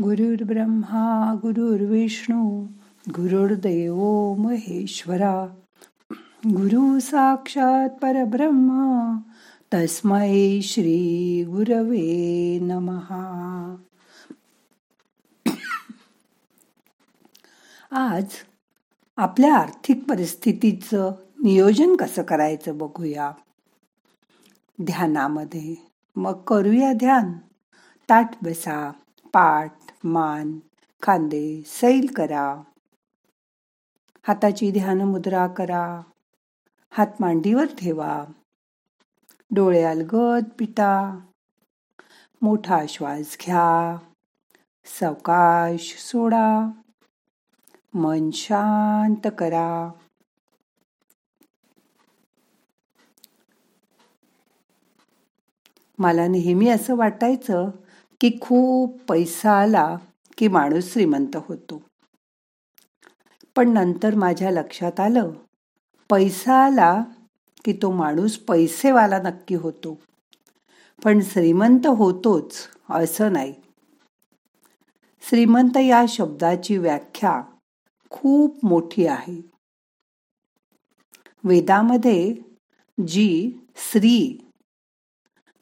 गुरुर्ब्रह्मा गुरुर्विष्णू गुरुर्देव महेश्वरा। गुरु साक्षात परब्रह्मा तस्मै श्री गुरवे नमहा आज आपल्या आर्थिक परिस्थितीचं नियोजन कसं करायचं बघूया? ध्यानामध्ये. मग करूया ध्यान. ताट बसा पाठ मान खांदे सैल करा. हाताची ध्यान मुद्रा करा. हात मांडीवर ठेवा. डोळे अलगद पिटा. मोठा श्वास घ्या. सावकाश सोडा. मन शांत करा. मला नेहमी असं वाटायचं की खूप पैसा आला की माणूस श्रीमंत होतो. पण नंतर माझ्या लक्षात आलं पैसा आला की तो माणूस पैसेवाला नक्की होतो. पण श्रीमंत होतोच असं नाही. श्रीमंत या शब्दाची व्याख्या खूप मोठी आहे. वेदामध्ये जी श्री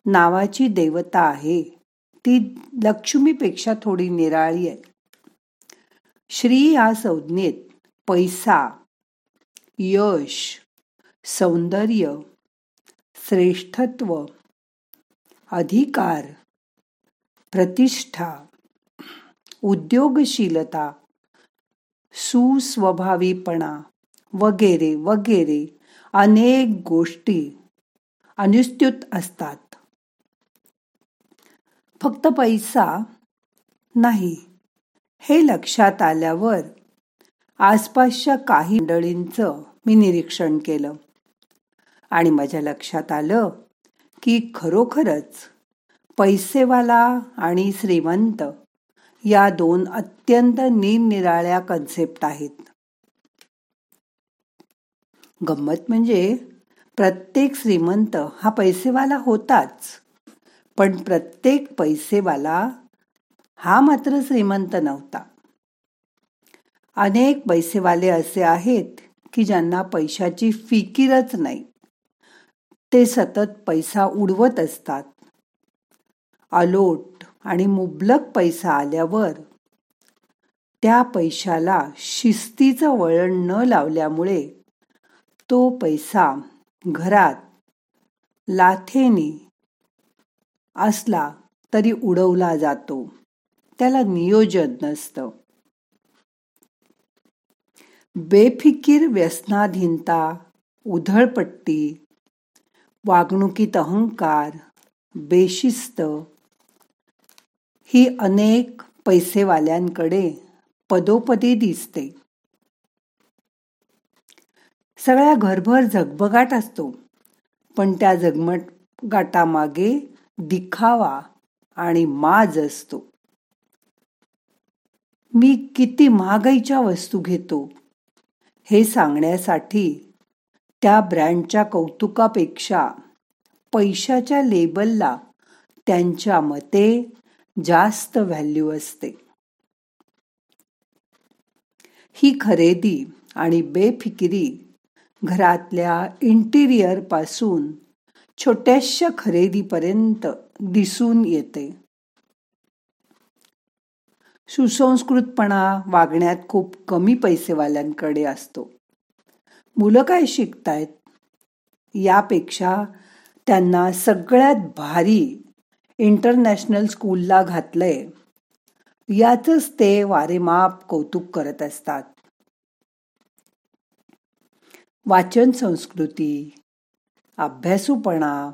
नावाची देवता आहे ती लक्ष्मीपेक्षा थोडी निराळी आहे. श्री या संज्ञेत पैसा यश सौंदर्य श्रेष्ठत्व अधिकार प्रतिष्ठा उद्योगशीलता सुस्वभावीपणा वगैरे वगैरे अनेक गोष्टी अनुस्तुत असतात. फक्त पैसा नाही. हे लक्षात आल्यावर आसपासच्या काही मंडळींचं मी निरीक्षण केलं. आणि माझ्या लक्षात आलं की खरोखरच पैसेवाला आणि श्रीमंत या दोन अत्यंत निरनिराळ्या कन्सेप्ट आहेत. गंमत म्हणजे प्रत्येक श्रीमंत हा पैसेवाला होताच. पण प्रत्येक पैसेवाला हा मात्र श्रीमंत नव्हता. अनेक पैसेवाले असे आहेत की ज्यांना पैशाची फिकीरच नाही. ते सतत पैसा उडवत असतात. अलोट आणि मुबलक पैसा आल्यावर त्या पैशाला शिस्तीचं वळण न लावल्यामुळे तो पैसा घरात लाथेने असला तरी उडवला जातो. त्याला नियोजन नसतं. बेफिकीर व्यसनाधीनता उधळपट्टी वागणुकीत अहंकार बेशिस्त ही अनेक पैसेवाल्यांकडे पदोपदी दिसते. सगळ्या घरभर झगबगाट असतो पण त्या झगमगाटामागे दिखावा आणि माज असतो. मी किती महागाईच्या वस्तू घेतो हे सांगण्यासाठी त्या ब्रँडच्या कौतुकापेक्षा पैशाच्या लेबलला त्यांच्या मते जास्त व्हॅल्यू असते. ही खरेदी आणि बेफिकिरी घरातल्या इंटिरियरपासून छोट्याशा खरेदीपर्यंत दिसून येते. सुसंस्कृतपणा वागण्यात खूप कमी पैसेवाल्यांकडे असतो. मुलं काय शिकतायत? यापेक्षा त्यांना सगळ्यात भारी इंटरनॅशनल स्कूलला घातलंय. याचंच ते वारेमाप कौतुक करत असतात. वाचन संस्कृती अभ्यासूपणा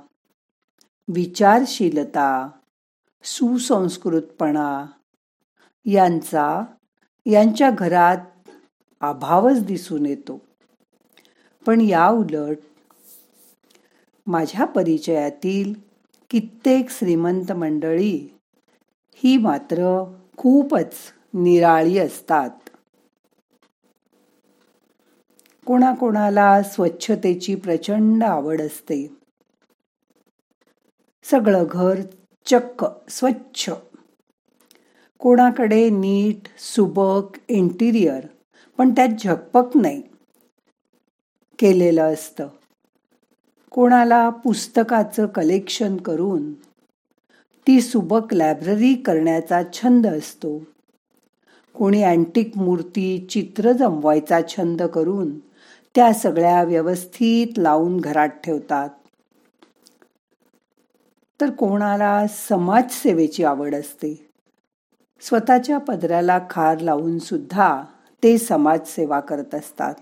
विचारशीलता सुसंस्कृतपणा यांचा यांच्या घरात अभावच दिसून येतो. पण या उलट माझ्या परिचयातील कित्येक श्रीमंत मंडळी ही मात्र खूपच निराळी असतात. कोणाकोणाला स्वच्छतेची प्रचंड आवड असते. सगळं घर चक्क स्वच्छ. कोणाकडे नीट सुबक इंटिरियर पण त्यात झकपक नाही. केलेलं असतं. कोणाला पुस्तकाचं कलेक्शन करून ती सुबक लायब्ररी करण्याचा छंद असतो. कोणी अँटिक मूर्ती चित्र जमवायचा छंद करून त्या सगळ्या व्यवस्थित लावून घरात ठेवतात. तर कोणाला समाजसेवेची आवड असते. स्वतःच्या पदराला खार लावून सुद्धा ते समाजसेवा करत असतात.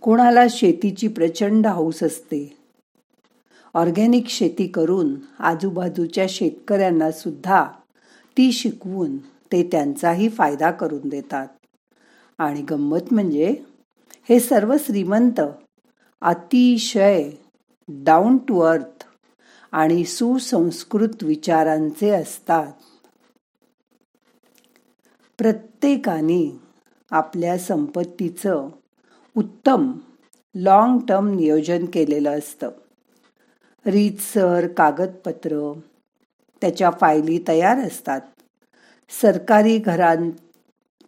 कोणाला शेतीची प्रचंड हौस असते. ऑर्गॅनिक शेती करून आजूबाजूच्या शेतकऱ्यांना सुद्धा ती शिकवून ते त्यांचाही फायदा करून देतात. आणि गंमत म्हणजे हे सर्व श्रीमंत अतिशय डाऊन टू अर्थ आणि सुसंस्कृत विचारांचे असतात. प्रत्येकाने आपल्या संपत्तीचं उत्तम लॉंग टर्म नियोजन केलेलं असतं. रीतसर कागदपत्र त्याच्या फायली तयार असतात. सरकारी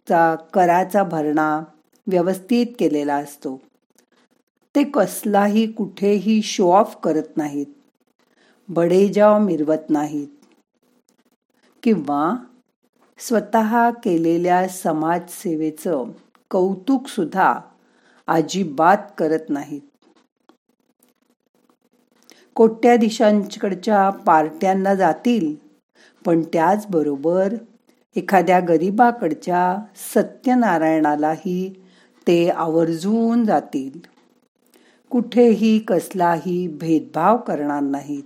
चा कराचा भरणा व्यवस्थित केलेला असतो. ते कसलाही कुठेही शो ऑफ करत नाहीत. बडेजाव मिरवत नाहीत. किंवा स्वतः केलेल्या समाजसेवेचं कौतुक सुद्धा अजिबात करत नाहीत. कोट्याधीशांकडच्या पार्ट्यांना जातील पण त्याचबरोबर एखाद्या गरीबाकडच्या सत्यनारायणालाही ते आवर्जून जातील. कुठेही कसलाही भेदभाव करणार नाहीत.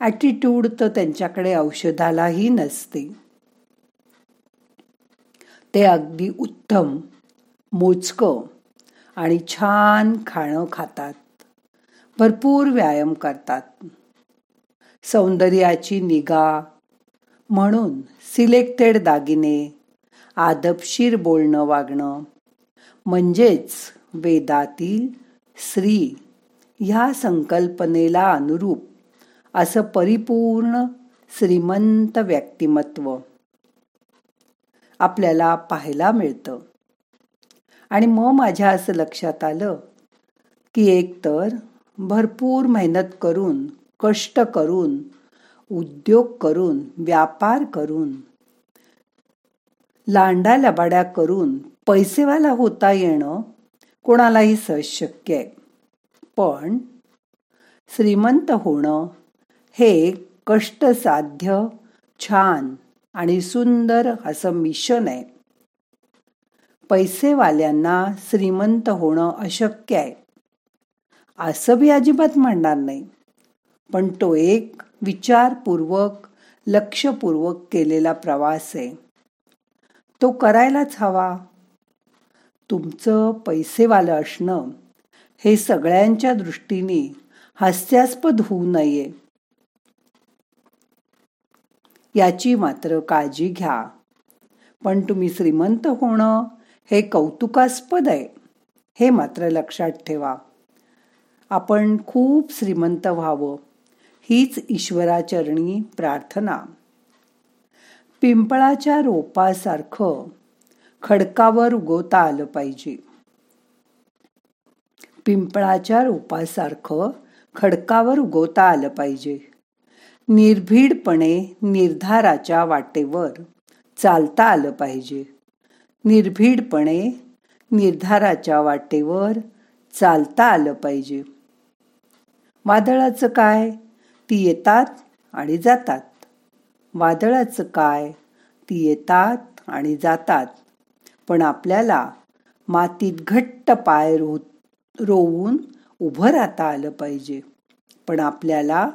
ॲटिट्यूड तर त्यांच्याकडे औषधालाही नसते. ते अगदी उत्तम मोजकं आणि छान खाणं खातात. भरपूर व्यायाम करतात. सौंदर्याची निगा म्हणून सिलेक्टेड दागिने आदबशीर बोलणं वागणं म्हणजेच वेदातील श्री ह्या संकल्पनेला अनुरूप असं परिपूर्ण श्रीमंत व्यक्तिमत्व आपल्याला पाहायला मिळतं. आणि मग माझ्या असं लक्षात आलं की एकतर भरपूर मेहनत करून कष्ट करून उद्योग करून व्यापार करून लांडा लबाड्या करून पैसेवाला होता येणं कोणालाही सहज शक्य आहे. पण श्रीमंत होणं हे कष्टसाध्य छान आणि सुंदर असं मिशन आहे. पैसेवाल्यांना श्रीमंत होणं अशक्य आहे. असं बी अजिबात म्हणणार नाही. पण तो एक विचारपूर्वक लक्षपूर्वक केलेला प्रवास आहे. तो करायलाच हवा. तुमचं पैसेवालं असणं हे सगळ्यांच्या दृष्टीने हास्यास्पद होऊ नये. याची मात्र काळजी घ्या. पण तुम्ही श्रीमंत होणं हे कौतुकास्पद आहे हे मात्र लक्षात ठेवा. आपण खूप श्रीमंत व्हावं. हीच ईश्वराचरणी प्रार्थना. पिंपळाच्या रोपासारखं खडकावर उगवता आलं पाहिजे. पिंपळाच्या रोपासारखं खडकावर उगवता आलं पाहिजे. निर्भीडपणे निर्धाराच्या वाटेवर चालता आलं पाहिजे. निर्भीडपणे निर्धाराच्या वाटेवर चालता आलं पाहिजे. वादळाचं काय? ती येतात आणि जातात. वादळाचं काय? ती येतात आणि जातात. पण आपल्याला मातीत घट्ट पाय रो रोवून उभं राहता आलं पाहिजे. पण आपल्याला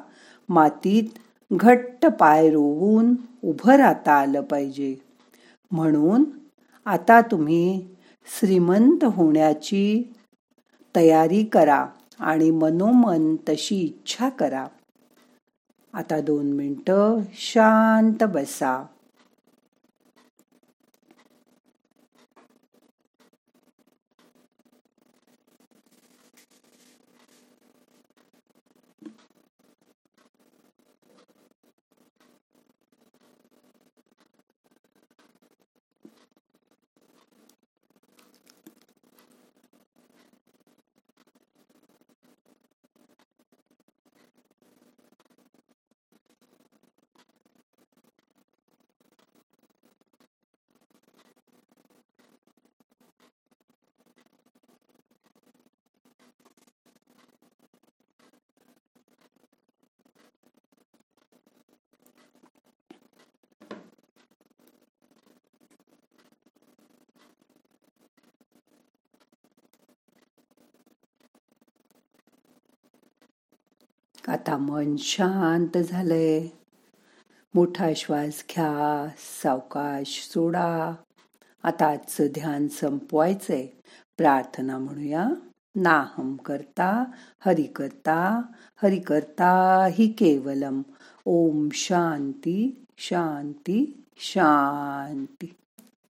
मातीत घट्ट पाय रोवून उभं राहता आलं पाहिजे. म्हणून आता तुम्ही श्रीमंत होण्याची तयारी करा आणि मनोमन तशी इच्छा करा. आता दोन मिनटं शांत बसा. आता मन शांत झालंय. मोठा श्वास घ्या सावकाश सोडा. आता आजचं ध्यान संपवायचंय. प्रार्थना म्हणूया. नाहम करता हरि करता हरि करता हि केवलम. ओम शांती शांती शांती.